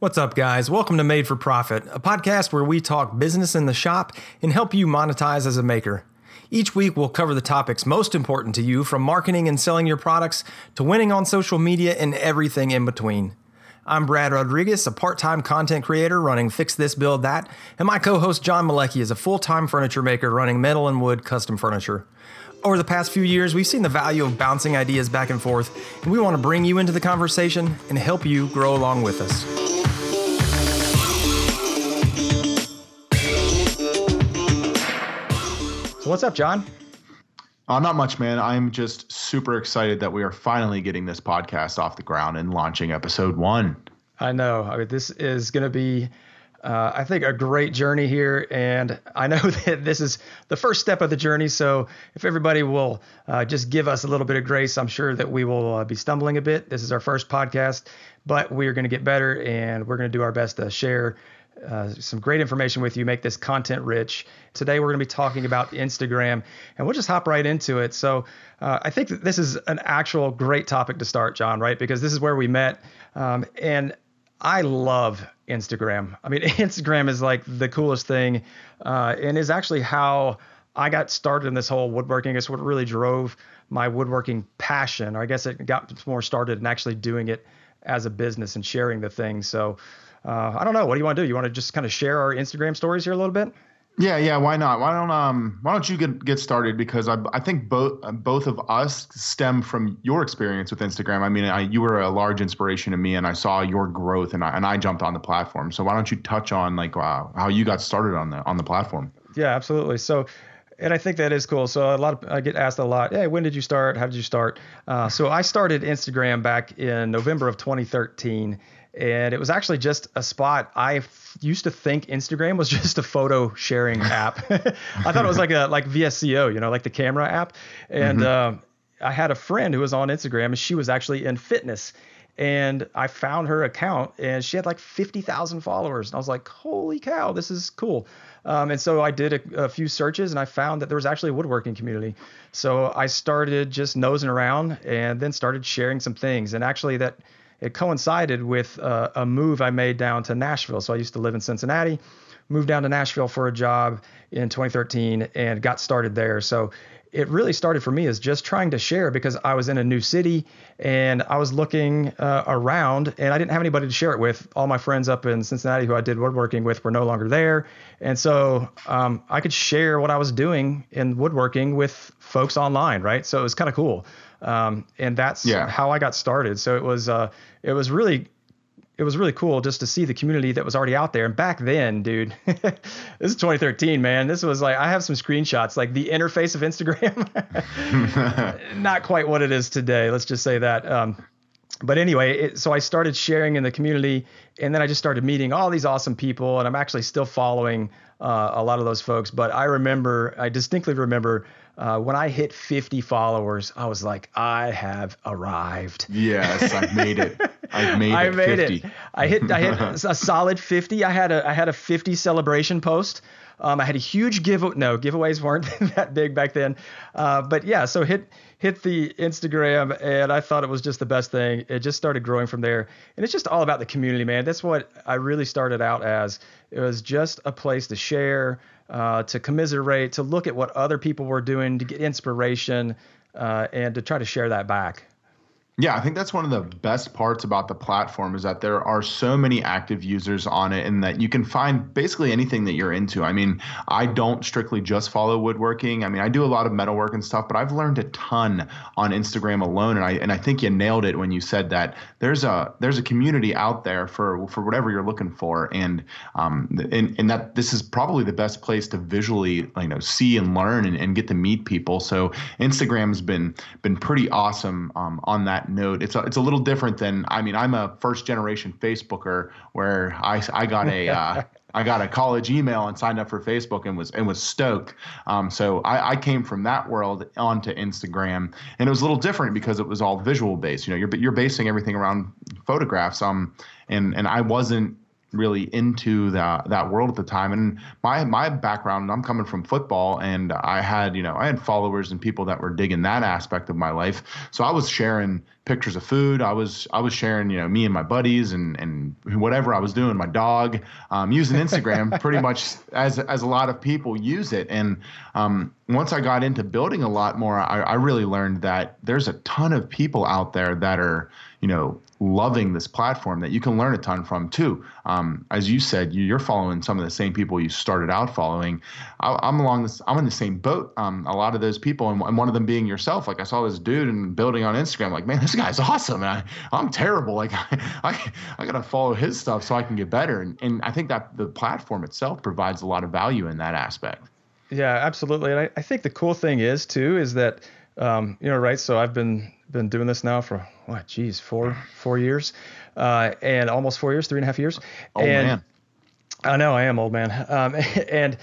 What's up, guys? Welcome to Made for Profit, a podcast where we talk business in the shop and help you monetize as a maker. Each week, we'll cover the topics most important to you from marketing and selling your products to winning on social media and everything in between. I'm Brad Rodriguez, a part time content creator running Fix This, Build That, and my co host John Malecki is a full time furniture maker running metal and wood custom furniture. Over the past few years, we've seen the value of bouncing ideas back and forth, and we want to bring you into the conversation and help you grow along with us. What's up, John? Uh, not much, man. I'm just super excited that we are finally getting this podcast off the ground and launching episode one. I know. I mean, this is going to be, uh, I think, a great journey here. And I know that this is the first step of the journey. So if everybody will uh, just give us a little bit of grace, I'm sure that we will uh, be stumbling a bit. This is our first podcast, but we're going to get better and we're going to do our best to share uh, some great information with you, make this content rich. Today, we're going to be talking about Instagram, and we'll just hop right into it. So, uh, I think that this is an actual great topic to start, John, right? Because this is where we met. Um, and I love Instagram. I mean, Instagram is like the coolest thing, uh, and is actually how I got started in this whole woodworking. It's what really drove my woodworking passion, or I guess it got more started in actually doing it as a business and sharing the thing. So, uh, I don't know. What do you want to do? You want to just kind of share our Instagram stories here a little bit? Yeah, yeah. Why not? Why don't um Why don't you get get started? Because I I think both both of us stem from your experience with Instagram. I mean, I, you were a large inspiration to me, and I saw your growth, and I and I jumped on the platform. So why don't you touch on like uh, how you got started on the on the platform? Yeah, absolutely. So and I think that is cool. So a lot of I get asked a lot, hey, when did you start? How did you start? Uh, so I started Instagram back in November of 2013, and it was actually just a spot. I f- used to think Instagram was just a photo sharing app. I thought it was like a like VSCO, you know, like the camera app. And mm-hmm. uh, I had a friend who was on Instagram, and she was actually in fitness. And I found her account, and she had like 50,000 followers. And I was like, "Holy cow, this is cool!" Um, and so I did a, a, few searches, and I found that there was actually a woodworking community. So I started just nosing around, and then started sharing some things. And actually, that it coincided with uh, a move I made down to Nashville. So I used to live in Cincinnati, moved down to Nashville for a job in 2013 and got started there. So it really started for me as just trying to share because I was in a new city and I was looking uh, around and I didn't have anybody to share it with. All my friends up in Cincinnati who I did woodworking with were no longer there. And so um, I could share what I was doing in woodworking with folks online, right? So it was kind of cool um, and that's yeah. how I got started. So it was uh, it was really it was really cool just to see the community that was already out there. And back then, dude, this is 2013, man. This was like I have some screenshots, like the interface of Instagram, not quite what it is today. Let's just say that. Um, but anyway, it, so I started sharing in the community, and then I just started meeting all these awesome people, and I'm actually still following uh, a lot of those folks. But I remember, I distinctly remember uh, when I hit 50 followers, I was like, I have arrived. Yes, I've made it. I've made I it. made 50. it. I hit I hit a solid 50. I had a I had a 50 celebration post. Um, I had a huge give. No giveaways weren't that big back then. Uh, but yeah, so hit hit the Instagram, and I thought it was just the best thing. It just started growing from there, and it's just all about the community, man. That's what I really started out as. It was just a place to share uh, to commiserate, to look at what other people were doing, to get inspiration, uh, and to try to share that back. Yeah, I think that's one of the best parts about the platform is that there are so many active users on it and that you can find basically anything that you're into. I mean, I don't strictly just follow woodworking. I mean, I do a lot of metalwork and stuff, but I've learned a ton on Instagram alone and I and I think you nailed it when you said that there's a there's a community out there for for whatever you're looking for and um and, and that this is probably the best place to visually you know see and learn and, and get to meet people. So Instagram's been been pretty awesome um, on that note. It's a, it's a little different than I mean I'm a first generation Facebooker where I I got a uh, I got a college email and signed up for Facebook and was and was stoked. Um, so I, I, came from that world onto Instagram, and it was a little different because it was all visual based. You know, you're you're basing everything around photographs. Um, and and I wasn't really into that that world at the time. And my my background, I'm coming from football, and I had you know I had followers and people that were digging that aspect of my life. So I was sharing pictures of food. I was I was sharing, you know, me and my buddies and and whatever I was doing, my dog, um, using Instagram pretty much as as a lot of people use it. And um, once I got into building a lot more, I, I really learned that there's a ton of people out there that are, you know, loving this platform that you can learn a ton from too. Um, as you said, you're following some of the same people you started out following. I, am along this. I'm in the same boat. Um, a lot of those people, and, one of them being yourself. Like I saw this dude and building on Instagram. Like, man, this guy's awesome. And I, I'm terrible. Like I, I, I gotta follow his stuff so I can get better. And, and I think that the platform itself provides a lot of value in that aspect. Yeah, absolutely. And I, I think the cool thing is too is that um, you know, right? So I've been been doing this now for what, geez, four four years, uh, and almost four years, three and a half years. Oh and man. I know I am old man. Um, and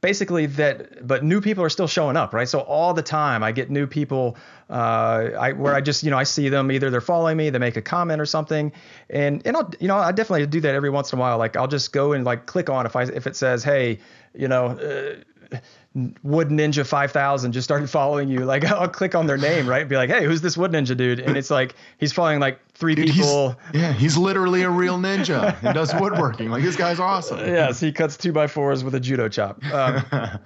basically that, but new people are still showing up, right? So all the time I get new people, uh, I, where I just, you know, I see them either they're following me, they make a comment or something. And, and I'll, you know, I definitely do that every once in a while. Like I'll just go and like click on if I, if it says, Hey, you know, uh, Wood Ninja 5000 just started following you. Like I'll click on their name, right? And be like, hey, who's this Wood Ninja dude? And it's like he's following like three dude, people. He's, yeah, he's literally a real ninja. he does woodworking. Like this guy's awesome. yes, he cuts two by fours with a judo chop. Um,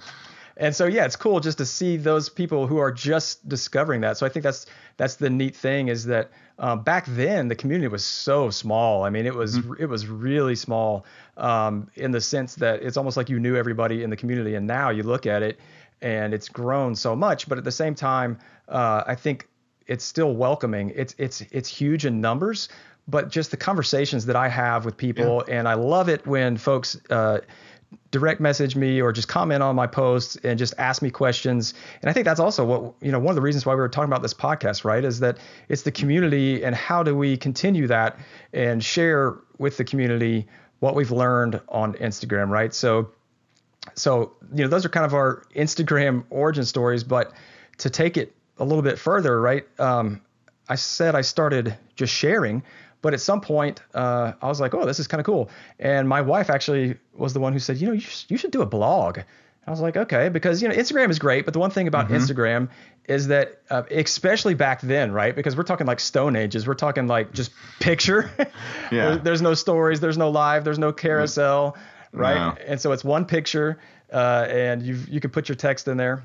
and so yeah, it's cool just to see those people who are just discovering that. So I think that's that's the neat thing is that um, back then the community was so small. I mean, it was mm-hmm. it was really small um, in the sense that it's almost like you knew everybody in the community, and now you look at it and it's grown so much. But at the same time, uh, I think it's still welcoming. It's it's it's huge in numbers, but just the conversations that I have with people, yeah. and I love it when folks. Uh, direct message me or just comment on my posts and just ask me questions. And I think that's also what, you know, one of the reasons why we were talking about this podcast, right? Is that it's the community and how do we continue that and share with the community what we've learned on Instagram, right? So, so, you know, those are kind of our Instagram origin stories, but to take it a little bit further, right? Um, I said I started just sharing but at some point, uh, I was like, oh, this is kind of cool. And my wife actually was the one who said, you know, you, sh- you should do a blog. I was like, okay, because you know Instagram is great, but the one thing about mm-hmm. Instagram is that, uh, especially back then, right? Because we're talking like Stone Ages, we're talking like just picture. yeah. There, there's no stories, there's no live, there's no carousel, right? No. And so it's one picture, uh, and you you can put your text in there.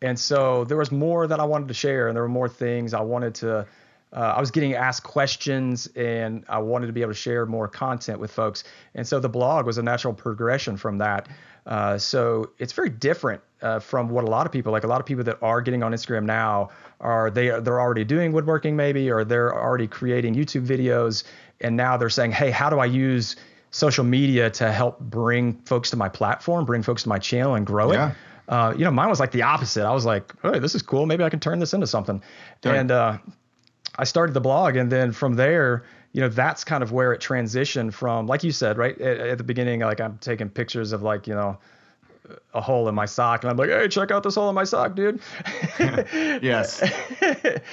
And so there was more that I wanted to share, and there were more things I wanted to uh, I was getting asked questions and I wanted to be able to share more content with folks. And so the blog was a natural progression from that. Uh, so it's very different uh, from what a lot of people, like a lot of people that are getting on Instagram now, are they they're already doing woodworking maybe, or they're already creating YouTube videos, and now they're saying, hey, how do I use social media to help bring folks to my platform, bring folks to my channel, and grow yeah. it? Uh, you know, mine was like the opposite. I was like, hey, this is cool. Maybe I can turn this into something. And uh, I started the blog, and then from there, you know, that's kind of where it transitioned from, like you said, right at, at the beginning, like I'm taking pictures of like, you know, a hole in my sock, and I'm like, hey, check out this hole in my sock, dude. yes.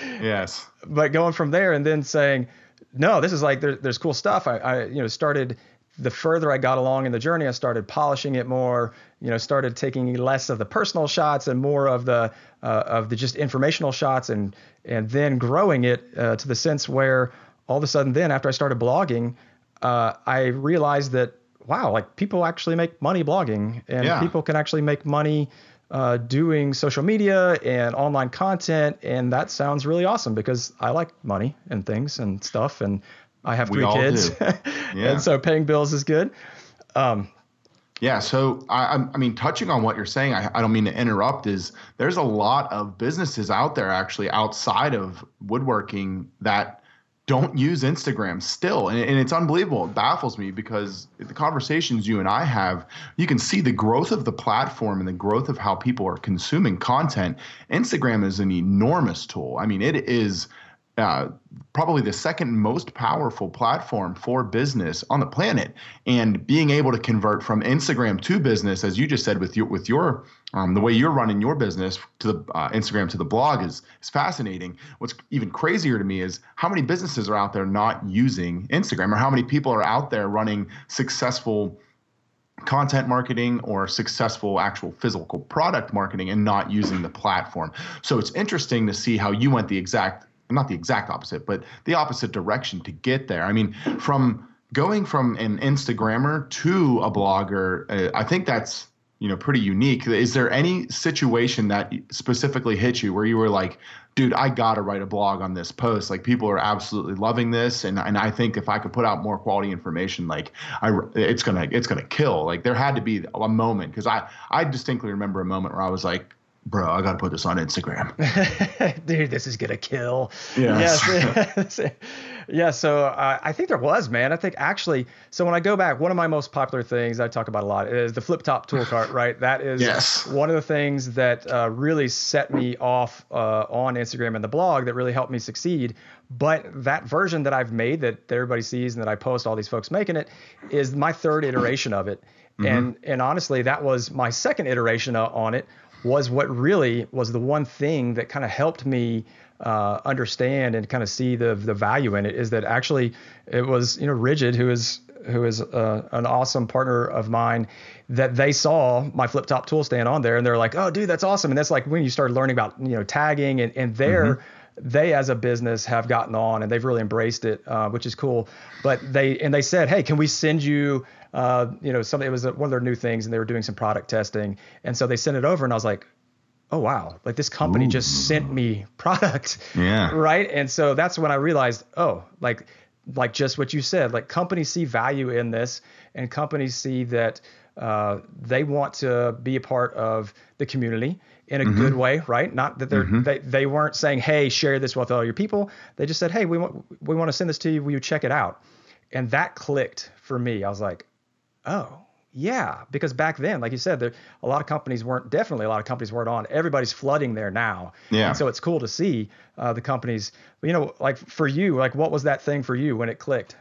yes. But going from there, and then saying, no, this is like there, there's cool stuff. I, I, you know, started the further I got along in the journey, I started polishing it more. You know, started taking less of the personal shots and more of the uh, of the just informational shots, and and then growing it uh, to the sense where all of a sudden, then after I started blogging, uh, I realized that wow, like people actually make money blogging, and yeah. people can actually make money uh, doing social media and online content, and that sounds really awesome because I like money and things and stuff, and I have three kids, yeah. and so paying bills is good. Um, yeah, so I, I mean, touching on what you're saying, I, I don't mean to interrupt. Is there's a lot of businesses out there actually outside of woodworking that don't use Instagram still, and, and it's unbelievable. It baffles me because the conversations you and I have, you can see the growth of the platform and the growth of how people are consuming content. Instagram is an enormous tool. I mean, it is uh, probably the second most powerful platform for business on the planet. And being able to convert from Instagram to business, as you just said, with your with your um, the way you're running your business to the uh, Instagram to the blog is is fascinating. What's even crazier to me is how many businesses are out there not using Instagram, or how many people are out there running successful content marketing or successful actual physical product marketing and not using the platform. So it's interesting to see how you went the exact not the exact opposite, but the opposite direction to get there. I mean, from going from an Instagrammer to a blogger, uh, I think that's you know pretty unique. Is there any situation that specifically hit you where you were like, dude, I gotta write a blog on this post. Like people are absolutely loving this, and and I think if I could put out more quality information, like I, it's gonna it's gonna kill. Like there had to be a moment because I I distinctly remember a moment where I was like, bro, I got to put this on Instagram. Dude, this is going to kill. Yes. yes. yeah. So uh, I think there was, man. I think actually, so when I go back, one of my most popular things I talk about a lot is the flip top tool cart, right? That is yes. one of the things that uh, really set me off uh, on Instagram and the blog that really helped me succeed. But that version that I've made that everybody sees and that I post all these folks making it is my third iteration of it. Mm-hmm. And and honestly, that was my second iteration on it was what really was the one thing that kind of helped me uh, understand and kind of see the the value in it is that actually it was you know RIDGID who is who is uh, an awesome partner of mine that they saw my flip top tool stand on there and they're like oh dude that's awesome and that's like when you start learning about you know tagging and and there mm-hmm they as a business have gotten on and they've really embraced it, uh, which is cool. But they and they said, hey, can we send you, uh, you know, something? It was one of their new things, and they were doing some product testing, and so they sent it over, and I was like, oh wow, like this company Ooh. just sent me product, yeah, right. And so that's when I realized, oh, like like just what you said, like companies see value in this, and companies see that uh, they want to be a part of the community in a mm-hmm. good way, right? Not that they're mm-hmm. they they weren't saying, "Hey, share this with all your people." They just said, "Hey, we want we want to send this to you. Will you check it out?" And that clicked for me. I was like, "Oh, yeah," because back then, like you said, there a lot of companies weren't definitely a lot of companies weren't on. Everybody's flooding there now. Yeah. And so it's cool to see uh, the companies. You know, like for you, like what was that thing for you when it clicked?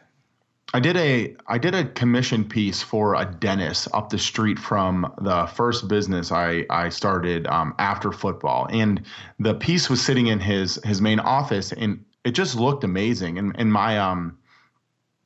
I did a I did a commission piece for a dentist up the street from the first business I I started um, after football, and the piece was sitting in his his main office, and it just looked amazing. And and my um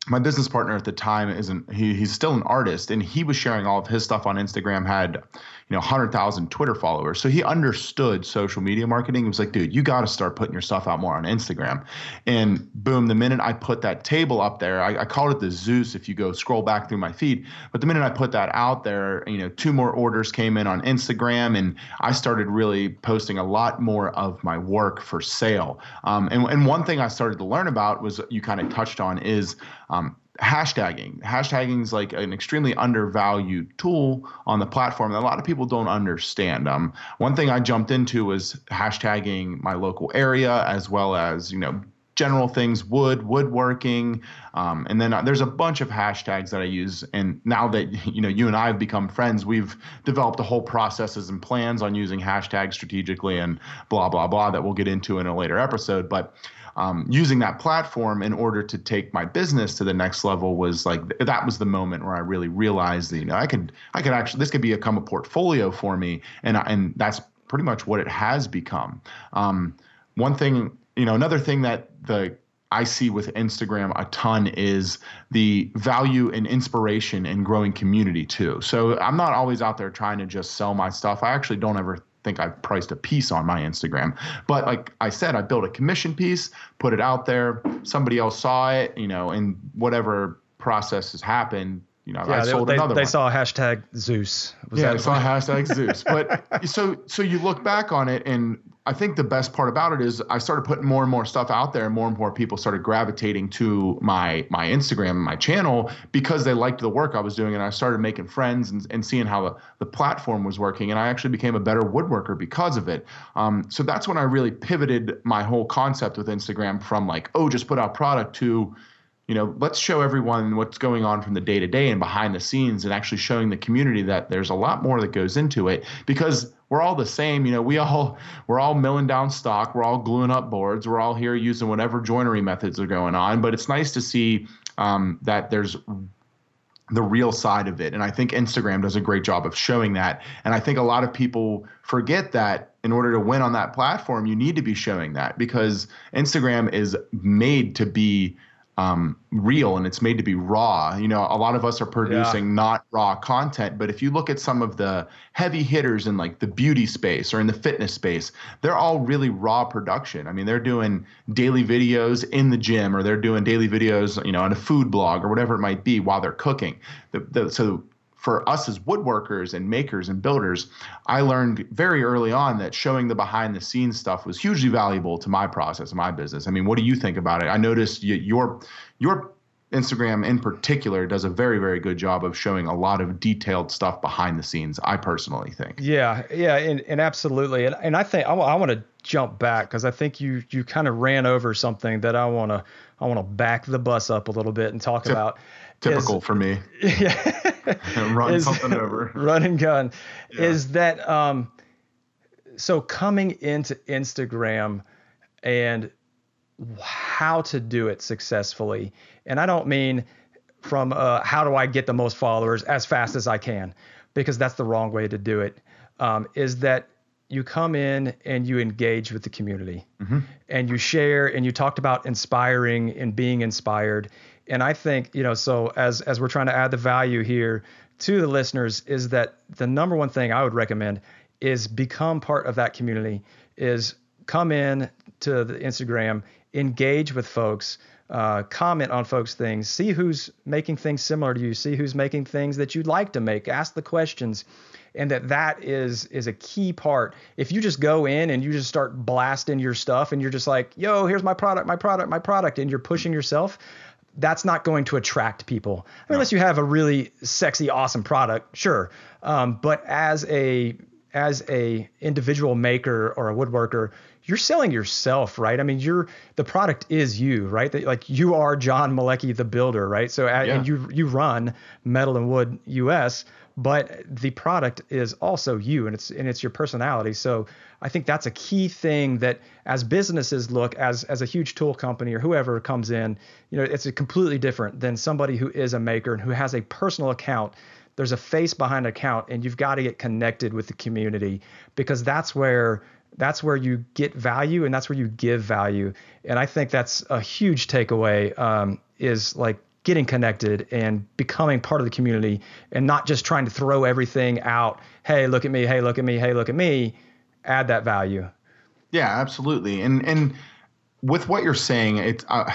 my business partner at the time isn't he, he's still an artist and he was sharing all of his stuff on instagram had you know 100000 twitter followers. So he understood social media marketing. He was like dude you got to start putting your stuff out more on instagram. And boom the minute i put that table up there I, I called it the zeus if you go scroll back through my feed. But the minute i put that out there you know two more orders came in on instagram and i started really posting a lot more of my work for sale. Um, and, and one thing i started to learn about was you kind of touched on is um, hashtagging. Hashtagging is like an extremely undervalued tool on the platform that a lot of people don't understand. Um, one thing I jumped into was hashtagging my local area as well as you know general things wood woodworking um, and then uh, there's a bunch of hashtags that i use and now that you know you and i have become friends we've developed a whole processes and plans on using hashtags strategically and blah blah blah that we'll get into in a later episode but um, using that platform in order to take my business to the next level was like that was the moment where I really realized that you know I could I could actually this could become a portfolio for me and and that's pretty much what it has become. Um, one thing you know another thing that the I see with Instagram a ton is the value and inspiration in growing community too. So I'm not always out there trying to just sell my stuff. I actually don't ever think I priced a piece on my Instagram. But like I said, I built a commission piece, put it out there. Somebody else saw it, you know, and whatever process has happened, you know, yeah, I sold they, another they one. saw hashtag Zeus. Was yeah, they saw hashtag Zeus. But so so you look back on it, and I think the best part about it is I started putting more and more stuff out there, and more and more people started gravitating to my my Instagram my channel because they liked the work I was doing, and I started making friends and, and seeing how the, the platform was working, and I actually became a better woodworker because of it. Um, so that's when I really pivoted my whole concept with Instagram from like, oh, just put out product to you know, let's show everyone what's going on from the day to day and behind the scenes and actually showing the community that there's a lot more that goes into it. Because we're all the same. You know, we all we're all milling down stock, we're all gluing up boards, we're all here using whatever joinery methods are going on. But it's nice to see um, that there's the real side of it. And I think Instagram does a great job of showing that. And I think a lot of people forget that in order to win on that platform, you need to be showing that because Instagram is made to be um, real and it's made to be raw. You know, a lot of us are producing yeah. not raw content, but if you look at some of the heavy hitters in like the beauty space or in the fitness space, they're all really raw production. I mean, they're doing daily videos in the gym or they're doing daily videos, you know, on a food blog or whatever it might be while they're cooking. The, the, so for us as woodworkers and makers and builders, I learned very early on that showing the behind the scenes stuff was hugely valuable to my process and my business. I mean, what do you think about it? I noticed your your Instagram in particular does a very very good job of showing a lot of detailed stuff behind the scenes. I personally think. Yeah, yeah, and, and absolutely, and and I think I, I want to jump back because I think you you kind of ran over something that I want to I want to back the bus up a little bit and talk about. Typical is, for me. Yeah. run is, something over. Run and gun. Yeah. Is that um so coming into Instagram and how to do it successfully. And I don't mean from uh, how do I get the most followers as fast as I can, because that's the wrong way to do it. Um, is that you come in and you engage with the community mm-hmm. and you share and you talked about inspiring and being inspired and I think, you know, so as as we're trying to add the value here to the listeners is that the number one thing I would recommend is become part of that community is come in to the Instagram, engage with folks, uh, comment on folks' things, see who's making things similar to you, see who's making things that you'd like to make, ask the questions, and that that is is a key part. If you just go in and you just start blasting your stuff and you're just like, "Yo, here's my product, my product, my product," and you're pushing yourself, that's not going to attract people I mean, no. unless you have a really sexy, awesome product, sure. Um, but as a as a individual maker or a woodworker, you're selling yourself, right? I mean, you're the product is you, right? Like you are John Malecki, the builder, right? So yeah. and you you run Metal and Wood US, but the product is also you, and it's and it's your personality. So I think that's a key thing that as businesses look as as a huge tool company or whoever comes in, you know, it's a completely different than somebody who is a maker and who has a personal account. There's a face behind account, and you've got to get connected with the community because that's where that's where you get value and that's where you give value. And I think that's a huge takeaway. Um, is like getting connected and becoming part of the community and not just trying to throw everything out. Hey, look at me. Hey, look at me. Hey, look at me add that value. Yeah, absolutely. And and with what you're saying, it's uh,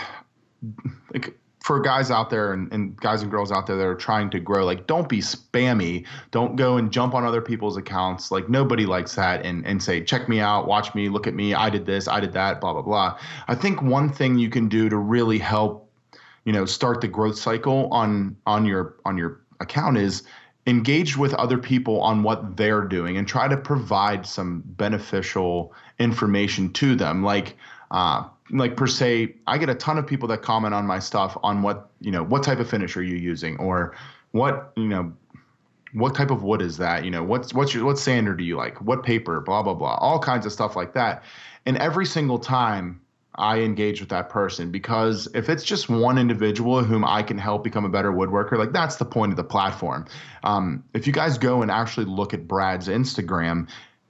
like for guys out there and, and, guys and girls out there that are trying to grow, like don't be spammy. Don't go and jump on other people's accounts. Like nobody likes that and and say, check me out, watch me, look at me, I did this, I did that, blah blah blah. I think one thing you can do to really help, you know, start the growth cycle on on your on your account is engage with other people on what they're doing and try to provide some beneficial information to them like uh, like per se i get a ton of people that comment on my stuff on what you know what type of finish are you using or what you know what type of wood is that? You know what's what's your what sander do you like? What paper? Blah blah blah. All kinds of stuff like that. And every single time I engage with that person because if it's just one individual whom I can help become a better woodworker, like that's the point of the platform. Um, if you guys go and actually look at Brad's Instagram,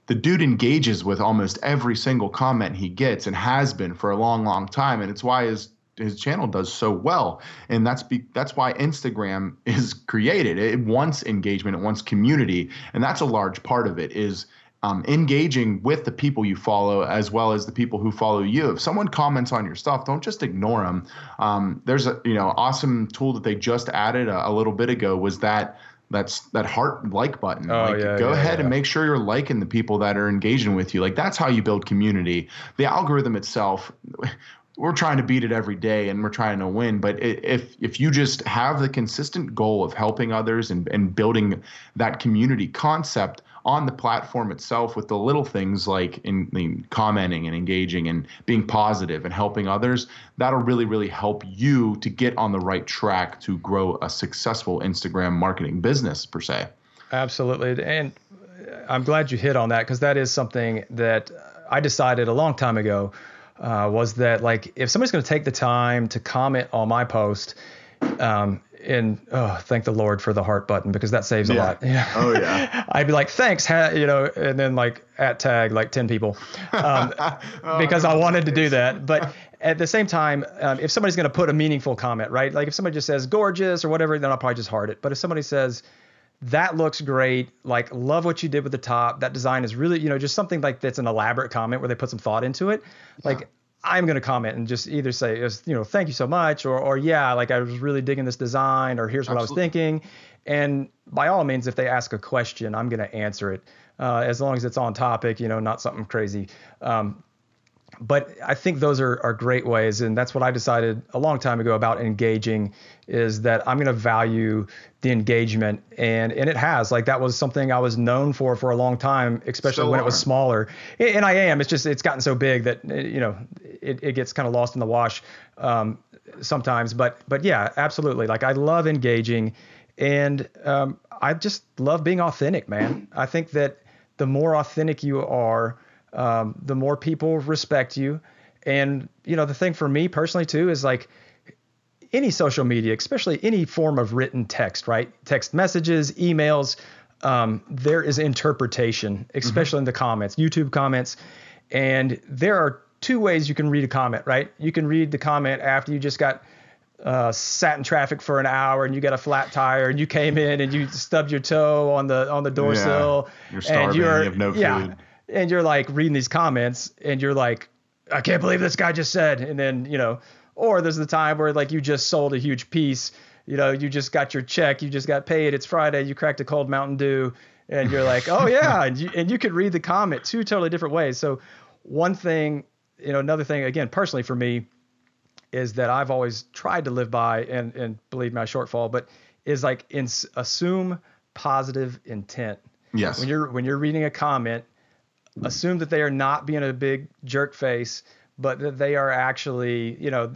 the dude engages with almost every single comment he gets and has been for a long, long time, and it's why his his channel does so well. And that's be, that's why Instagram is created. It wants engagement. It wants community. And that's a large part of it is um, engaging with the people you follow as well as the people who follow you. If someone comments on your stuff, don't just ignore them. Um, there's a you know awesome tool that they just added a, a, little bit ago was that that's that heart like button. Oh, like yeah, go yeah, ahead yeah. and make sure you're liking the people that are engaging with you. Like that's how you build community. The algorithm itself we're trying to beat it every day and we're trying to win but if if you just have the consistent goal of helping others and, and building that community concept on the platform itself with the little things like in, in, commenting and engaging and being positive and helping others, that'll really, really help you to get on the right track to grow a successful Instagram marketing business per se. Absolutely. And I'm glad you hit on that because that is something that I decided a long time ago uh, was that like if somebody's going to take the time to comment on my post Um, and oh, thank the Lord for the heart button because that saves a lot. Yeah. Oh, yeah. I'd be like, thanks, ha-, you know, and then like at tag like ten people, um, Oh, because I wanted to do that. But at the same time, um, if somebody's going to put a meaningful comment, right? Like if somebody just says gorgeous or whatever, then I'll probably just heart it. But if somebody says that looks great, like love what you did with the top, that design is really, you know, just something like that's an elaborate comment where they put some thought into it, like. I'm going to comment and just either say, you know, thank you so much, or, or yeah, like I was really digging this design, or here's what I was thinking. And by all means, if they ask a question, I'm going to answer it uh, as long as it's on topic, you know, not something crazy. Um, but I think those are, are great ways, and that's what I decided a long time ago about engaging. Is that I'm going to value the engagement, and and it has like that was something I was known for for a long time, especially when it was smaller. And I am. It's just it's gotten so big that you know it, it gets kind of lost in the wash um, sometimes. But but yeah, absolutely. Like I love engaging, and um, I just love being authentic, man. I think that the more authentic you are, um, the more people respect you. And you know the thing for me personally too is like any social media, especially any form of written text, right? Text messages, emails, um, there is interpretation, especially in the comments, YouTube comments. And there are two ways you can read a comment, right? You can read the comment after you just got uh, sat in traffic for an hour and you got a flat tire and you came in and you stubbed your toe on the on the door Yeah. sill You're and starving, you're you have no yeah, food. And you're like reading these comments and you're like I can't believe this guy just said and then you know or there's the time where like you just sold a huge piece you know you just got your check you just got paid it's Friday you cracked a cold Mountain Dew and you're like oh yeah and you, and you could read the comment two totally different ways so one thing you know another thing again personally for me is that I've always tried to live by, and and believe my shortfall, but is like in, assume positive intent. Yes. When you're when you're reading a comment, assume that they are not being a big jerk face, but that they are actually, you know,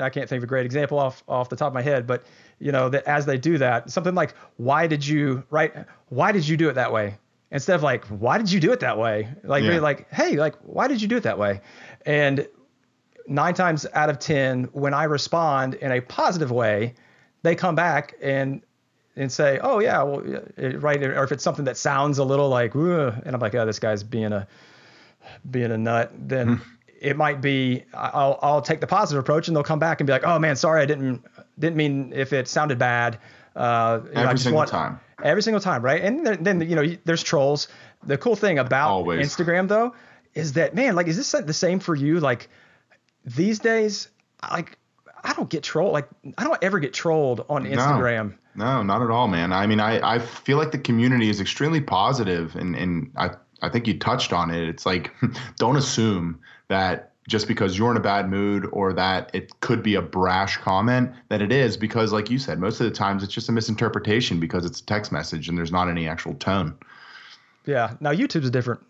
I can't think of a great example off off the top of my head, but you know that as they do that, something like, why did you right? Why did you do it that way? Instead of like, why did you do it that way? Like, Yeah. really like, hey, like, why did you do it that way? And nine times out of ten, when I respond in a positive way, they come back and and say, "Oh yeah, well, right." Or if it's something that sounds a little like, and I'm like, "Oh, this guy's being a being a nut," then it might be I'll I'll take the positive approach, and they'll come back and be like, "Oh man, sorry, I didn't didn't mean if it sounded bad." Uh, know, Every just single want- time. Every single time, right? And then, then you know, there's trolls. The cool thing about Always. Instagram though is that man, like, is this the same for you? Like these days, like I don't get trolled. Like I don't ever get trolled on Instagram. No, not at all, man. I mean, I, I feel like the community is extremely positive, and and I I think you touched on it. It's like don't assume that just because you're in a bad mood or that it could be a brash comment that it is because like you said most of the times it's just a misinterpretation because it's a text message and there's not any actual tone Yeah. Now YouTube's a different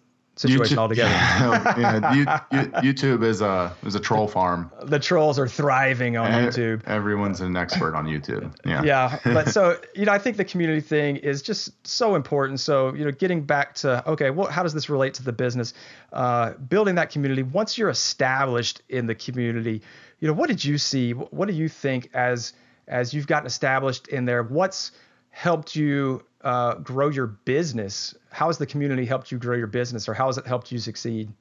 situation YouTube- altogether. yeah, you, you, YouTube is a is a troll farm. The trolls are thriving on YouTube. Everyone's an expert on YouTube. Yeah. Yeah, but so you know, I think the community thing is just so important. So you know, getting back to okay, well, how does this relate to the business? Uh, building that community. Once you're established in the community, you know, what did you see? What do you think as as you've gotten established in there? What's helped you uh, grow your business? How has the community helped you grow your business, or how has it helped you succeed?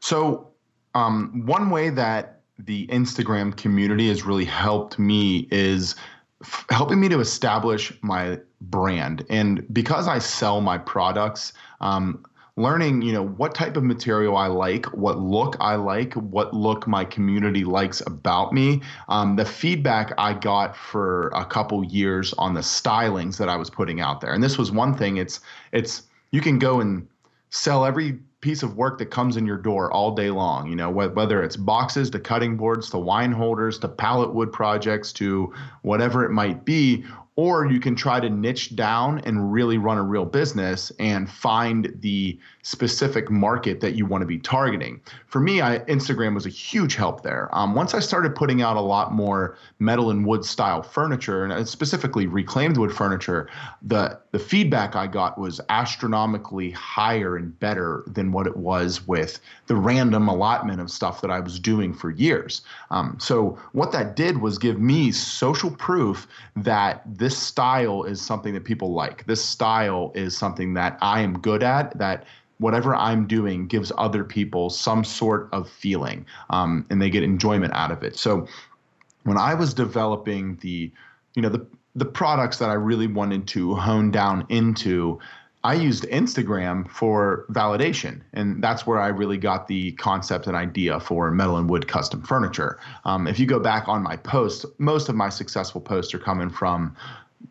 So, um, one way that the Instagram community has really helped me is f- helping me to establish my brand. And because I sell my products, um, learning, you know, what type of material I like, what look I like, what look my community likes about me. Um, the feedback I got for a couple years on the stylings that I was putting out there, and this was one thing. It's it's you can go and sell every piece of work that comes in your door all day long you know wh- whether it's boxes to cutting boards to wine holders to pallet wood projects to whatever it might be or you can try to niche down and really run a real business and find the specific market that you want to be targeting. For me, I, Instagram was a huge help there. Um, once I started putting out a lot more metal and wood style furniture, and specifically reclaimed wood furniture, the the feedback I got was astronomically higher and better than what it was with the random allotment of stuff that I was doing for years. Um, so what that did was give me social proof that this style is something that people like. This style is something that I am good at. That whatever I'm doing gives other people some sort of feeling, um, and they get enjoyment out of it. So when I was developing the, you know, the the products that I really wanted to hone down into, I used Instagram for validation, and that's where I really got the concept and idea for metal and wood custom furniture. Um, if you go back on my posts, most of my successful posts are coming from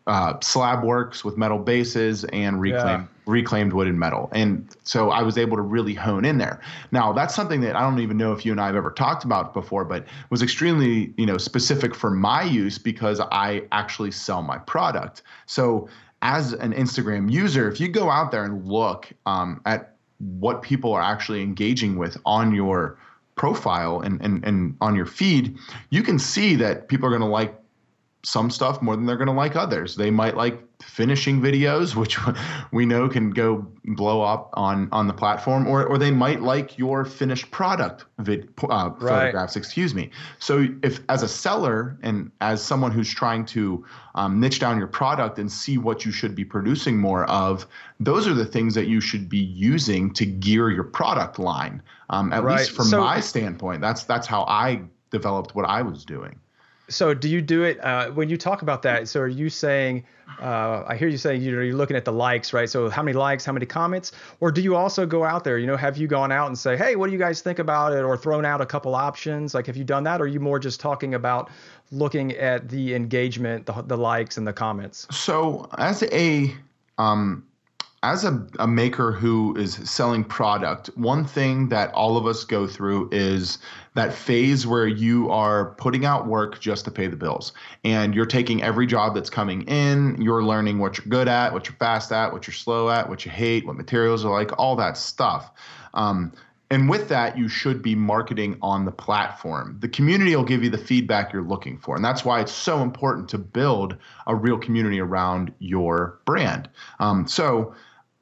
uh, slab works with metal bases and reclaimed yeah. reclaimed wood and metal, and so I was able to really hone in there. Now that's something that I don't even know if you and I have ever talked about before, but was extremely you know specific for my use because I actually sell my product. So as an Instagram user, if you go out there and look um, at what people are actually engaging with on your profile and, and, and on your feed, you can see that people are going to like some stuff more than they're going to like others. They might like finishing videos, which we know can go blow up on on the platform, or or they might like your finished product vid, uh, right. photographs. Excuse me. So if as a seller and as someone who's trying to um, niche down your product and see what you should be producing more of, those are the things that you should be using to gear your product line. Um, at right. least from so, my standpoint, that's that's how I developed what I was doing so do you do it uh, when you talk about that so are you saying uh, i hear you saying you know, you're looking at the likes right? So how many likes how many comments? Or do you also go out there you know have you gone out and say hey what do you guys think about it? Or thrown out a couple options? Like have you done that or are you more just talking about looking at the engagement the, the likes and the comments? So as a um, as a, a maker who is selling product, one thing that all of us go through is that phase where you are putting out work just to pay the bills. And you're taking every job that's coming in, you're learning what you're good at, what you're fast at, what you're slow at, what you hate, what materials are like, all that stuff. Um, and with that, you should be marketing on the platform. The community will give you the feedback you're looking for. And that's why it's so important to build a real community around your brand. Um, so,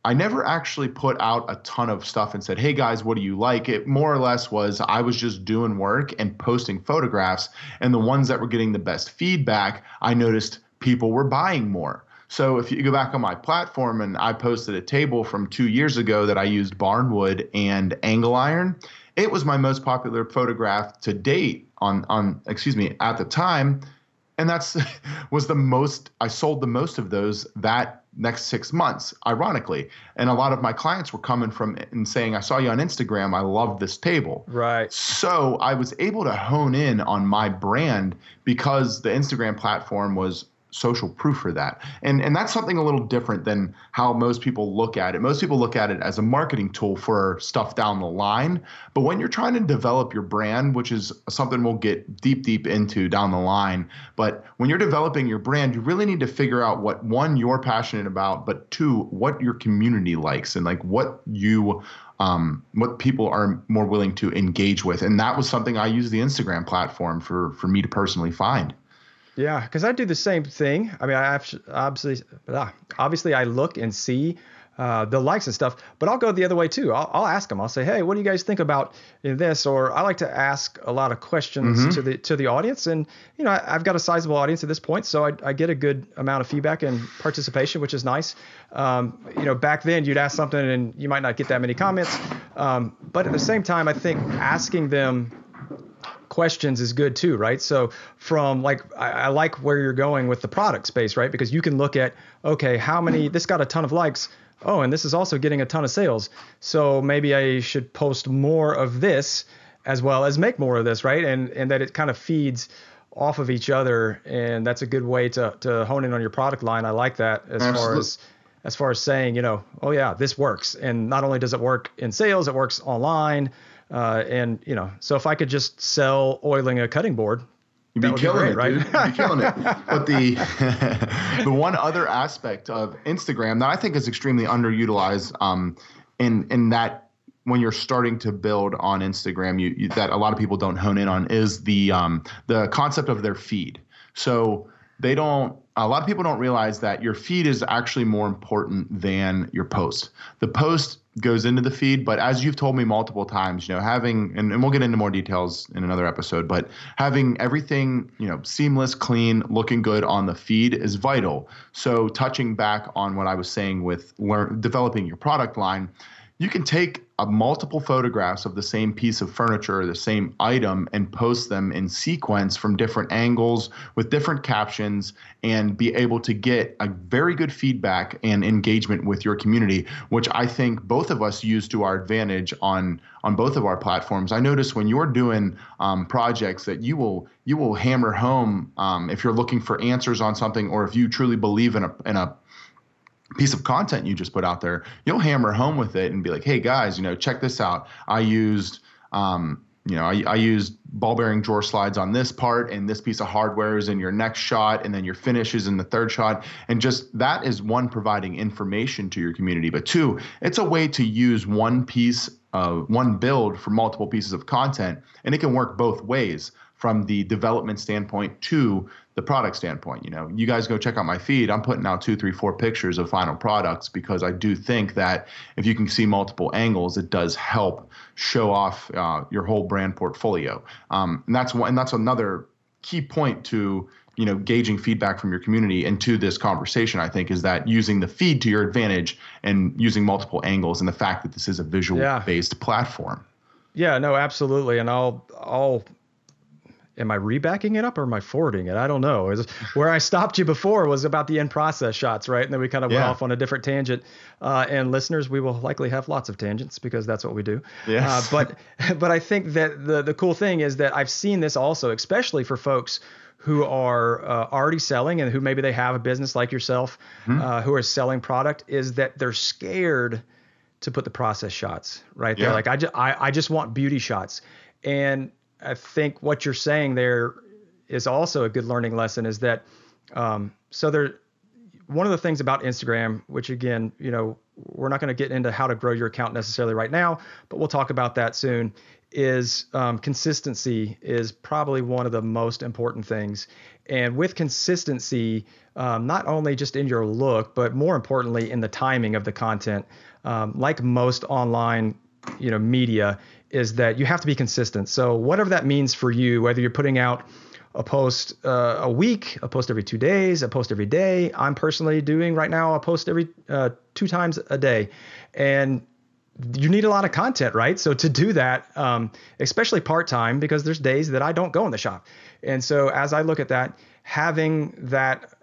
I never actually put out a ton of stuff and said, hey guys, what do you like? It more or less was I was just doing work and posting photographs. And the ones that were getting the best feedback, I noticed people were buying more. So if you go back on my platform and I posted a table from two years ago that I used barnwood and angle iron, it was my most popular photograph to date on on excuse me at the time and that's was the most i sold the most of those that next six months ironically. And a lot of my clients were coming from and saying i saw you on instagram. I love this table. Right. So i was able to hone in on my brand because the instagram platform was social proof for that. And and that's something a little different than how most people look at it. Most people look at it as a marketing tool for stuff down the line. But when you're trying to develop your brand, which is something we'll get deep deep into down the line, but when you're developing your brand, you really need to figure out what one you're passionate about, but two, what your community likes and like what you um, what people are more willing to engage with. And that was something I used the Instagram platform for for me to personally find. Yeah, because I do the same thing. I mean, I obviously, obviously, I look and see uh, the likes and stuff, but I'll go the other way too. I'll, I'll, ask them. I'll say, "Hey, what do you guys think about this?" Or I like to ask a lot of questions mm-hmm. to the to the audience, and you know, I, have got a sizable audience at this point, so I, I, get a good amount of feedback and participation, which is nice. Um, you know, back then you'd ask something and you might not get that many comments, um, but at the same time, I think asking them questions is good too, right? So from like I, I, like where you're going with the product space, right? Because you can look at okay, how many mm-hmm. this got a ton of likes. Oh, and this is also getting a ton of sales. So maybe I should post more of this as well as make more of this, right? And and that it kind of feeds off of each other, and that's a good way to to hone in on your product line. I like that as Absolutely. far as as far as saying, you know, oh yeah, this works. And not only does it work in sales, it works online. Uh, and you know, so if I could just sell oiling a cutting board, You'd be killing great, it, right? Dude. You'd be killing it. But the the one other aspect of Instagram that I think is extremely underutilized, um, in in that when you're starting to build on Instagram, you, you that a lot of people don't hone in on is the um, the concept of their feed. So they don't a lot of people don't realize that your feed is actually more important than your post. The post goes into the feed, but as you've told me multiple times, you know, having and, and we'll get into more details in another episode, but having everything, you know, seamless, clean, looking good on the feed is vital. So touching back on what I was saying with learn, developing your product line, you can take a multiple photographs of the same piece of furniture, or the same item, and post them in sequence from different angles with different captions and be able to get a very good feedback and engagement with your community, which I think both of us use to our advantage on on both of our platforms. I notice when you're doing um, projects that you will you will hammer home um, if you're looking for answers on something or if you truly believe in a in a piece of content you just put out there, you'll hammer home with it and be like, hey guys, you know, check this out. I used, um, you know, I, I used ball bearing drawer slides on this part, and this piece of hardware is in your next shot, and then your finish is in the third shot. And just that is one, providing information to your community, but two, it's a way to use one piece of one build for multiple pieces of content, and it can work both ways from the development standpoint to the product standpoint. You know, you guys go check out my feed. I'm putting out two, three, four pictures of final products because I do think that if you can see multiple angles, it does help show off uh, your whole brand portfolio. Um, and that's one, and that's another key point to you know gauging feedback from your community and to this conversation i think is that using the feed to your advantage and using multiple angles and the fact that this is a visual based yeah. platform yeah no absolutely and i'll i'll am I rebacking it up or am I forwarding it? I don't know. Is where I stopped you before was about the in process shots, right? And then we kind of yeah. went off on a different tangent. Uh, and listeners, we will likely have lots of tangents because that's what we do. Yes. Uh, but but I think that the the cool thing is that I've seen this also, especially for folks who are uh, already selling and who maybe they have a business like yourself, mm-hmm. uh, who are selling product, is that they're scared to put the process shots right yeah. there. Like I just I, I just want beauty shots. And I think what you're saying there is also a good learning lesson is that um, so there one of the things about Instagram, which again, you know, we're not going to get into how to grow your account necessarily right now, but we'll talk about that soon. Is um, consistency is probably one of the most important things, and with consistency, um, not only just in your look, but more importantly in the timing of the content. Um, like most online, you know, media, is that you have to be consistent. So whatever that means for you, whether you're putting out a post uh, a week, a post every two days, a post every day. I'm personally doing right now a post every uh, two times a day, and you need a lot of content, right? So to do that, um, especially part time, because there's days that I don't go in the shop, and so as I look at that, having that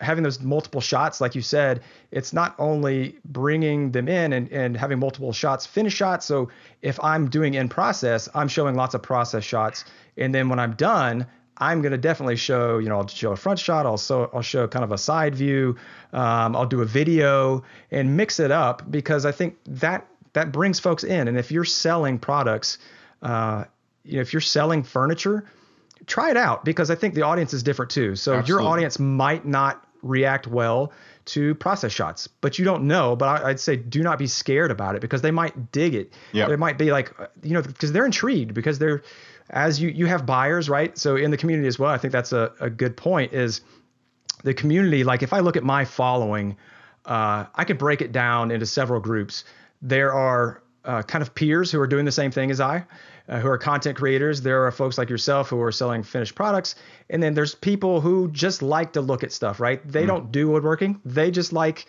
having those multiple shots, like you said, it's not only bringing them in and, and having multiple shots, finish shots. So if I'm doing in process, I'm showing lots of process shots. And then when I'm done, I'm going to definitely show, you know, I'll show a front shot. I'll, so, I'll show kind of a side view. Um, I'll do a video and mix it up because I think that that brings folks in. And if you're selling products, uh, you know, if you're selling furniture, try it out because I think the audience is different too. So Absolutely. your audience might not react well to process shots, but you don't know. But I, would say do not be scared about it because they might dig it. Yeah. They might be like, you know, because they're intrigued because they're, as you you have buyers, right? So in the community as well, I think that's a, a good point. Is the community like if I look at my following, uh, I could break it down into several groups. There are uh, kind of peers who are doing the same thing as I uh, who are content creators. There are folks like yourself who are selling finished products. And then there's people who just like to look at stuff, right? They mm. don't do woodworking, they just like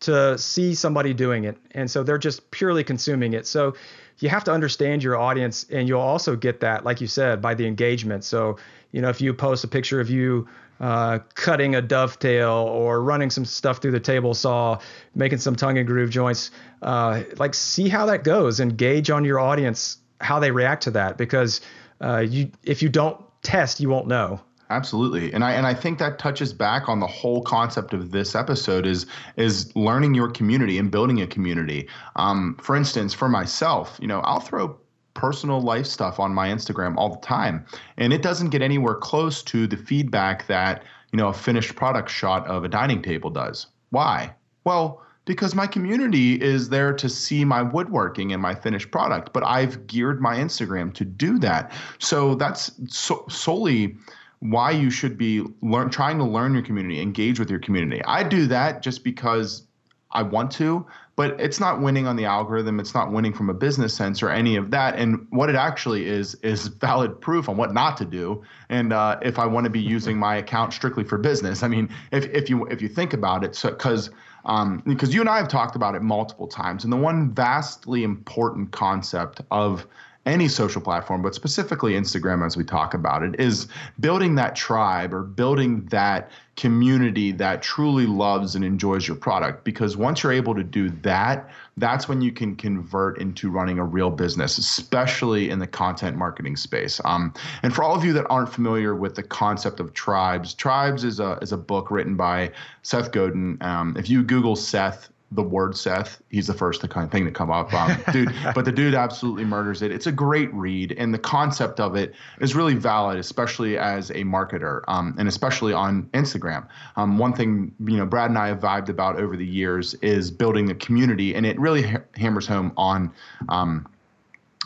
to see somebody doing it. And so they're just purely consuming it. So you have to understand your audience and you'll also get that, like you said, by the engagement. So, you know, if you post a picture of you uh, cutting a dovetail or running some stuff through the table saw, making some tongue and groove joints, uh, like see how that goes and gauge on your audience how they react to that because uh, you if you don't test, you won't know. Absolutely. And I and I think that touches back on the whole concept of this episode is is learning your community and building a community. Um, for instance, for myself, you know, I'll throw personal life stuff on my Instagram all the time, and it doesn't get anywhere close to the feedback that you know a finished product shot of a dining table does. Why? Well, because my community is there to see my woodworking and my finished product, but I've geared my Instagram to do that. So that's so, solely why you should be learn, trying to learn your community, engage with your community. I do that just because I want to, but it's not winning on the algorithm. It's not winning from a business sense or any of that. And what it actually is is valid proof on what not to do. And uh, if I want to be using my account strictly for business, I mean, if if you if you think about it, so because um, because you and I have talked about it multiple times, and the one vastly important concept of any social platform, but specifically Instagram as we talk about it, is building that tribe or building that community that truly loves and enjoys your product. Because once you're able to do that, that's when you can convert into running a real business, especially in the content marketing space. Um, and for all of you that aren't familiar with the concept of tribes, Tribes is a is a book written by Seth Godin. Um, if you Google Seth the word Seth. He's the first kind of thing to come up, um, dude. but the dude absolutely murders it. It's a great read, and the concept of it is really valid, especially as a marketer, um, and especially on Instagram. Um, one thing you know, Brad and I have vibed about over the years is building a community, and it really ha- hammers home on um,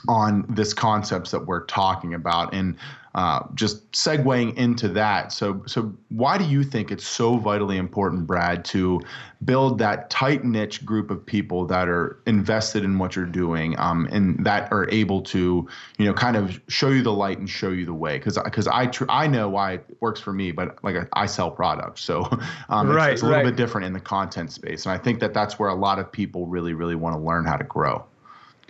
on this concepts that we're talking about and uh, just segueing into that. So so why do you think it's so vitally important brad to build that tight niche group of people that are invested in what you're doing um, and that are able to you know kind of show you the light and show you the way? Because because I tr- I know why it works for me but like I, sell products so um, right, it's, it's a little right. bit different in the content space and I think that that's where a lot of people really really want to learn how to grow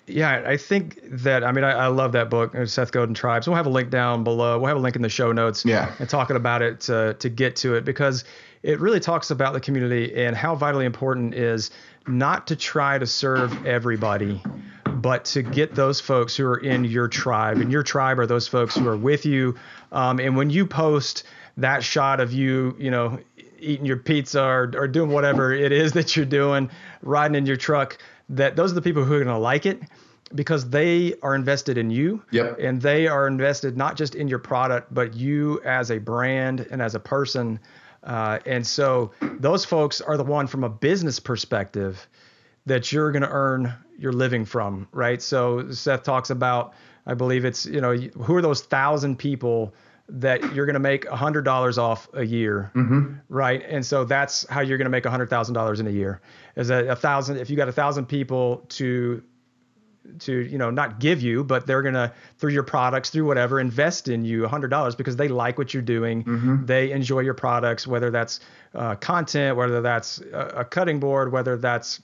yeah, I think that I mean I, I, love that book, uh, Seth Godin Tribes. We'll have a link down below. We'll have a link in the show notes. Yeah. And talking about it to to get to it because it really talks about the community and how vitally important is not to try to serve everybody, but to get those folks who are in your tribe. And your tribe are those folks who are with you. Um, and when you post that shot of you, you know, eating your pizza or, or doing whatever it is that you're doing, riding in your truck that those are the people who are going to like it because they are invested in you. Yep. and they are invested not just in your product but you as a brand and as a person. Uh, and so those folks are the one from a business perspective that you're going to earn your living from right? So seth talks about i believe it's you know who are those thousand people that you're going to make $100 off a year, mm-hmm. right? And so that's how you're going to make $100,000 in a year. Is that a thousand? If you got a thousand people to to you know not give you, but they're going to through your products, through whatever, invest in you $100 because they like what you're doing, mm-hmm. they enjoy your products, whether that's uh, content, whether that's a, a cutting board, whether that's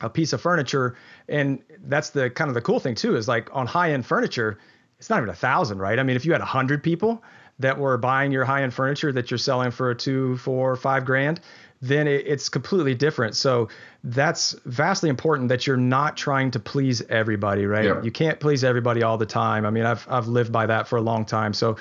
a piece of furniture, and that's the kind of the cool thing too is like on high end furniture it's not even a thousand, right? I mean, if you had a hundred people that were buying your high end furniture that you're selling for a two, four, five grand, then it, it's completely different. So that's vastly important that you're not trying to please everybody, right? Yeah. You can't please everybody all the time. I mean, I've I've lived by that for a long time. So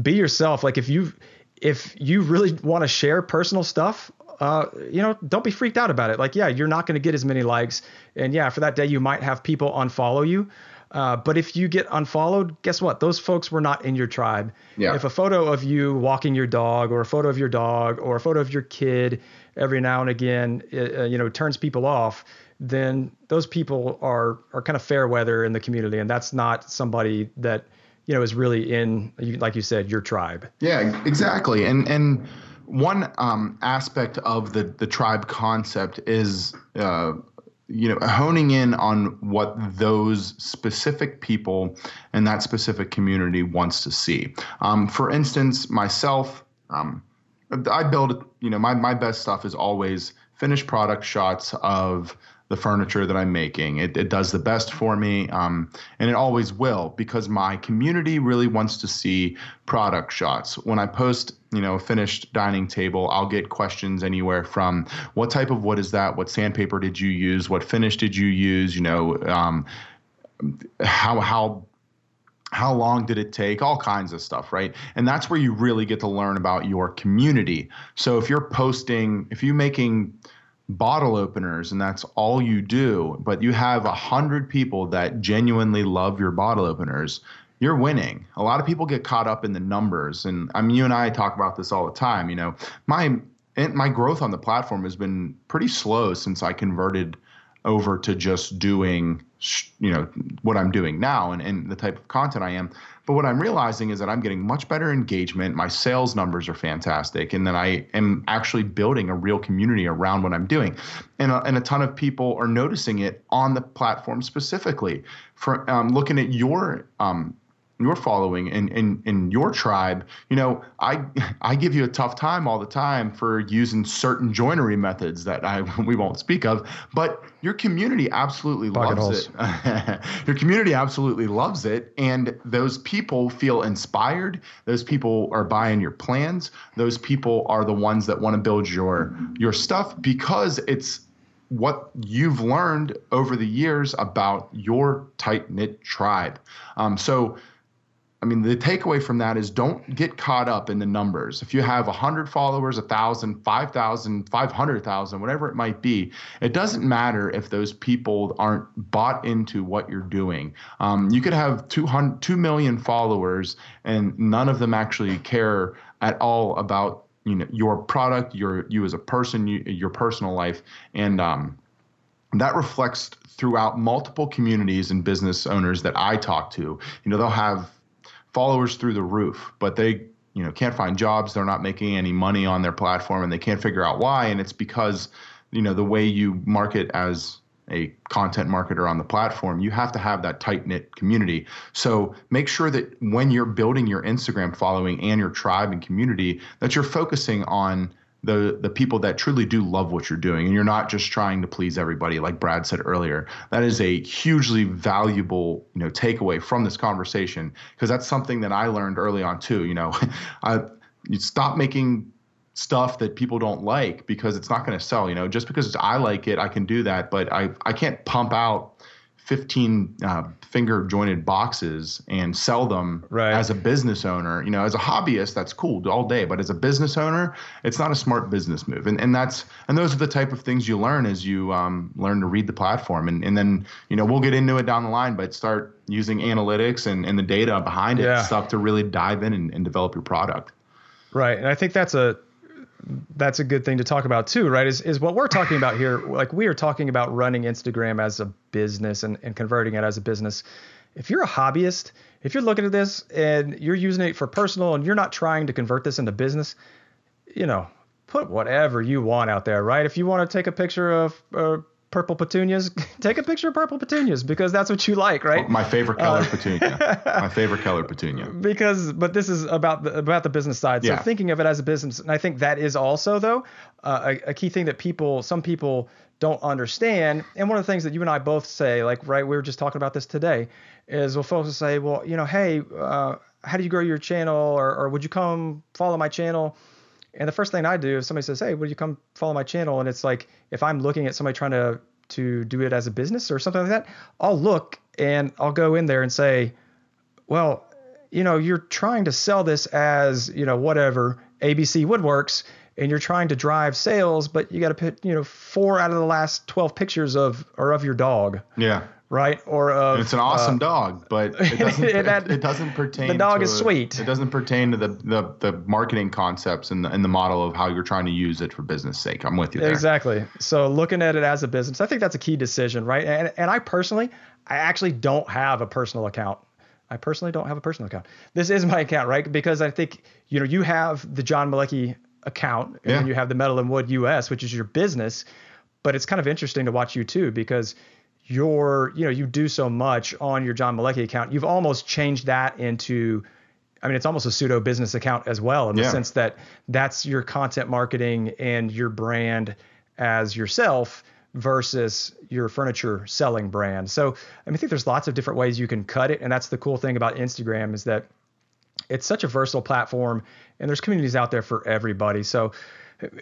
be yourself. Like if you if you really want to share personal stuff, uh, you know, don't be freaked out about it. Like, yeah, you're not going to get as many likes, and yeah, for that day you might have people unfollow you. Uh, but if you get unfollowed, guess what? Those folks were not in your tribe. Yeah. If a photo of you walking your dog, or a photo of your dog, or a photo of your kid, every now and again, uh, you know, turns people off, then those people are are kind of fair weather in the community, and that's not somebody that you know is really in, like you said, your tribe. Yeah, exactly. And and one um, aspect of the the tribe concept is uh, you know honing in on what those specific people and that specific community wants to see. Um, for instance myself um, i build you know my, my best stuff is always finished product shots of the furniture that I'm making. It, it does the best for me, um, and it always will because my community really wants to see product shots. When I post, you know, a finished dining table, I'll get questions anywhere from what type of wood is that? What sandpaper did you use? What finish did you use? You know, um, how how how long did it take all kinds of stuff right and that's where you really get to learn about your community so if you're posting if you're making bottle openers and that's all you do, but you have a hundred people that genuinely love your bottle openers, you're winning. A lot of people get caught up in the numbers, and I mean, you and I talk about this all the time. You know, my my growth on the platform has been pretty slow since I converted over to just doing you know what I'm doing now and, and the type of content I am. But what I'm realizing is that I'm getting much better engagement. My sales numbers are fantastic, and then I am actually building a real community around what I'm doing, and a, and a ton of people are noticing it on the platform specifically. For um, looking at your um, your following and in, in your tribe, you know, I I give you a tough time all the time for using certain joinery methods that I we won't speak of, but your community absolutely Pocket loves holes. it. your community absolutely loves it, and those people feel inspired. Those people are buying your plans. Those people are the ones that want to build your your stuff because it's what you've learned over the years about your tight knit tribe. Um, so I mean, the takeaway from that is don't get caught up in the numbers. If you have 100 followers, 1,000, 5,000, 500,000, whatever it might be, it doesn't matter if those people aren't bought into what you're doing. Um, you could have 200, 2 million followers and none of them actually care at all about you know your product, your you as a person, you, your personal life, and um, that reflects throughout multiple communities and business owners that I talk to. You know, they'll have followers through the roof, but they you know can't find jobs. They're not making any money on their platform, and they can't figure out why. And it's because you know the way you market as a content marketer on the platform, you have to have that tight knit community. So make sure that when you're building your Instagram following and your tribe and community, that you're focusing on the the people that truly do love what you're doing and you're not just trying to please everybody like Brad said earlier. That is a hugely valuable you know takeaway from this conversation because that's something that I learned early on too you know. I you stop making stuff that people don't like because it's not going to sell you know. Just because I like it I can do that but I I can't pump out 15 uh, finger jointed boxes and sell them right. as a business owner. You know, as a hobbyist, that's cool all day, but as a business owner, it's not a smart business move. And and that's and those are the type of things you learn as you um, learn to read the platform. And and then you know we'll get into it down the line, but start using analytics and, and the data behind it yeah. stuff to really dive in and, and develop your product. Right, and I think that's a that's a good thing to talk about too, right? Is is what we're talking about here. Like we are talking about running Instagram as a business and, and converting it as a business. If you're a hobbyist, if you're looking at this and you're using it for personal and you're not trying to convert this into business, you know, put whatever you want out there, right? If you want to take a picture of uh, purple petunias, take a picture of purple petunias because that's what you like, right? My favorite color uh, petunia. My favorite color petunia. Because, but this is about the about the business side. So yeah. thinking of it as a business, and I think that is also though uh, a, a, key thing that people, some people don't understand. And one of the things that you and I both say, like right, we were just talking about this today, is well, folks will say, well, you know, hey, uh, how do you grow your channel, or, or would you come follow my channel? And the first thing I do if somebody says, "Hey, would you come follow my channel?" and it's like if I'm looking at somebody trying to to do it as a business or something like that, I'll look and I'll go in there and say, "Well, you know, you're trying to sell this as, you know, whatever, ABC Woodworks and you're trying to drive sales, but you got to put, you know, four out of the last 12 pictures of or of your dog." Yeah right? Or of, it's an awesome uh, dog, but it doesn't, that, it, doesn't pertain. The dog to, is sweet. It doesn't pertain to the, the the marketing concepts and the and the model of how you're trying to use it for business sake. I'm with you there. Exactly. So looking at it as a business, I think that's a key decision, right? And and I personally, I actually don't have a personal account. I personally don't have a personal account. This is my account, right? Because I think you know you have the John Malecki account, and yeah. you have the Metal and Wood US, which is your business. But it's kind of interesting to watch you too because your, you know, you do so much on your John Malecki account. You've almost changed that into, I mean, it's almost a pseudo business account as well, in the sense that that's your content marketing and your brand as yourself versus your furniture selling brand. So I, mean, I think there's lots of different ways you can cut it, and that's the cool thing about Instagram is that it's such a versatile platform, and there's communities out there for everybody. So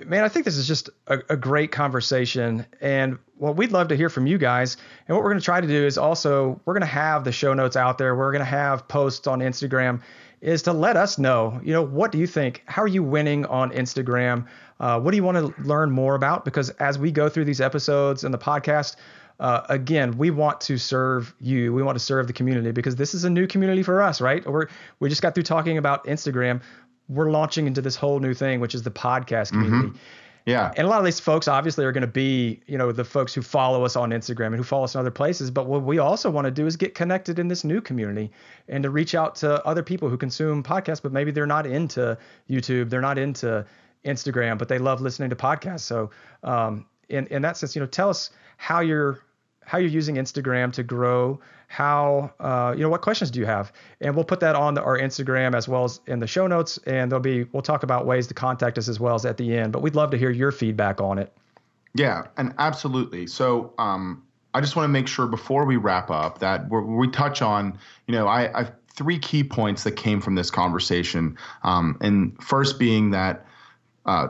man, I think this is just a, a, great conversation. And what we'd love to hear from you guys. And what we're going to try to do is also, we're going to have the show notes out there. We're going to have posts on Instagram. is to let us know, you know, what do you think? How are you winning on Instagram? Uh, what do you want to learn more about? Because as we go through these episodes and the podcast, uh, again, we want to serve you. We want to serve the community because this is a new community for us, right? We're we just got through talking about Instagram. We're launching into this whole new thing, which is the podcast community. Mm-hmm. Yeah. And a lot of these folks obviously are going to be, you know, the folks who follow us on Instagram and who follow us in other places. But what we also want to do is get connected in this new community and to reach out to other people who consume podcasts, but maybe they're not into YouTube, they're not into Instagram, but they love listening to podcasts. So, um, in in that sense, you know, tell us how you're how you're using Instagram to grow, how uh, you know what questions do you have, and we'll put that on our Instagram as well as in the show notes, and there'll be we'll talk about ways to contact us as well as at the end. But we'd love to hear your feedback on it. Yeah, and absolutely. So um, I just want to make sure before we wrap up that we touch on, you know, I, I three key points that came from this conversation, um, and first being that. Uh,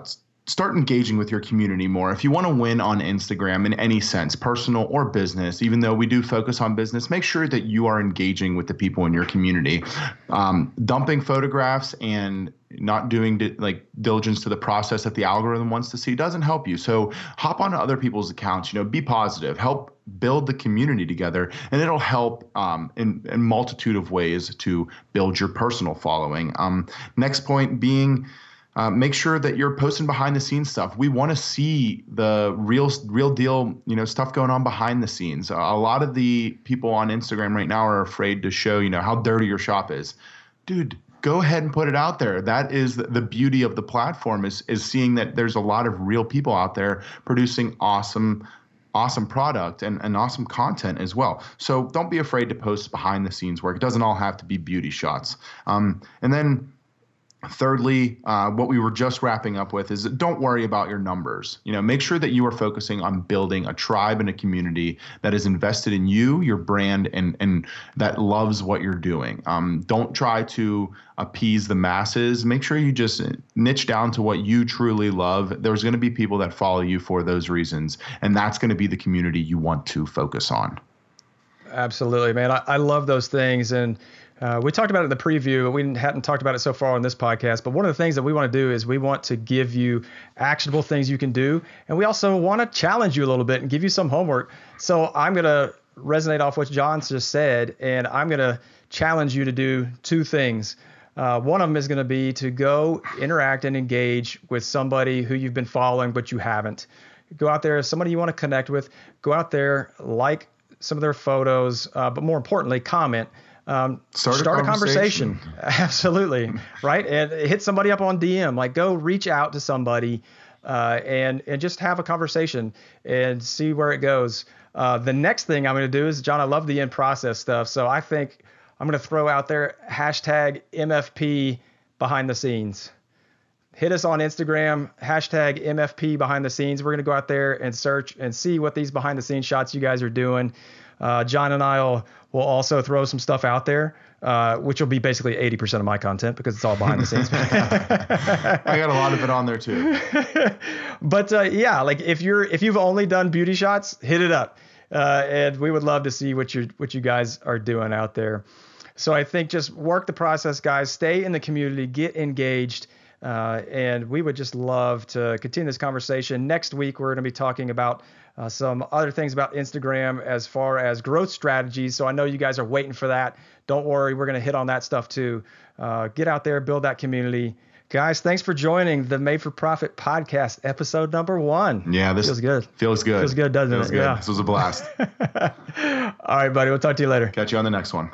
start engaging with your community more. If you want to win on Instagram in any sense, personal or business, even though we do focus on business, make sure that you are engaging with the people in your community. Um, dumping photographs and not doing di- like diligence to the process that the algorithm wants to see doesn't help you. So hop on other people's accounts. You know, be positive. Help build the community together, and it'll help um, in in multitude of ways to build your personal following. Um, next point being uh, make sure that you're posting behind the scenes stuff. We want to see the real, real deal, you know, stuff going on behind the scenes. A lot of the people on Instagram right now are afraid to show, you know, how dirty your shop is. Dude, go ahead and put it out there. That is the beauty of the platform is is seeing that there's a lot of real people out there producing awesome awesome product and, and awesome content as well. So don't be afraid to post behind the scenes work. It doesn't all have to be beauty shots. Um, and then Thirdly, uh, what we were just wrapping up with is don't worry about your numbers. You know, make sure that you are focusing on building a tribe and a community that is invested in you, your brand, and and that loves what you're doing. Um, don't try to appease the masses. Make sure you just niche down to what you truly love. There's going to be people that follow you for those reasons, and that's going to be the community you want to focus on. Absolutely, man. I, I love those things and uh, we talked about it in the preview. but We hadn't talked about it so far on this podcast, but one of the things that we want to do is we want to give you actionable things you can do, and we also want to challenge you a little bit and give you some homework. So I'm going to resonate off what John just said, and I'm going to challenge you to do two things. Uh, one of them is going to be to go interact and engage with somebody who you've been following but you haven't. Go out there, somebody you want to connect with. Go out there, like some of their photos, uh, but more importantly, comment um, start, start, a conversation. Conversation. Absolutely. right. And hit somebody up on DM. Like go reach out to somebody uh, and and just have a conversation and see where it goes. Uh, the next thing I'm going to do is, John, I love the in process stuff. So I think I'm going to throw out there hashtag MFP behind the scenes. Hit us on Instagram, hashtag MFP behind the scenes. We're going to go out there and search and see what these behind the scenes shots you guys are doing. Uh, John and I will, will also throw some stuff out there, uh, which will be basically 80% of my content because it's all behind the scenes. I got a lot of it on there too. but uh, yeah, like if you're if you've only done beauty shots, hit it up, uh, and we would love to see what you what you guys are doing out there. So I think just work the process, guys. Stay in the community, get engaged. Uh, and we would just love to continue this conversation. Next week, we're going to be talking about uh, some other things about Instagram as far as growth strategies. So I know you guys are waiting for that. Don't worry, we're going to hit on that stuff too. Uh, get out there, build that community. Guys, thanks for joining the Made for Profit podcast, episode number one. Yeah, this feels good. Feels good. Feels good, doesn't feels it? Good. Yeah. This was a blast. All right, buddy. We'll talk to you later. Catch you on the next one.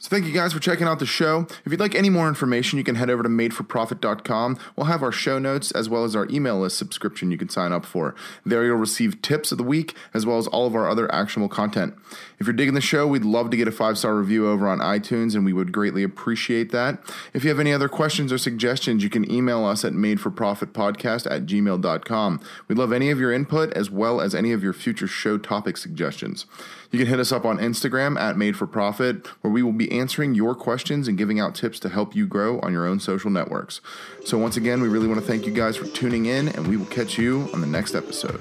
So thank you guys for checking out the show. If you'd like any more information, you can head over to madeforprofit.com. We'll have our show notes as well as our email list subscription you can sign up for. There you'll receive tips of the week as well as all of our other actionable content. If you're digging the show, we'd love to get a five-star review over on iTunes and we would greatly appreciate that. If you have any other questions or suggestions, you can email us at madeforprofitpodcast at gmail.com. We'd love any of your input as well as any of your future show topic suggestions. You can hit us up on Instagram at Made for Profit, where we will be answering your questions and giving out tips to help you grow on your own social networks. So, once again, we really want to thank you guys for tuning in, and we will catch you on the next episode.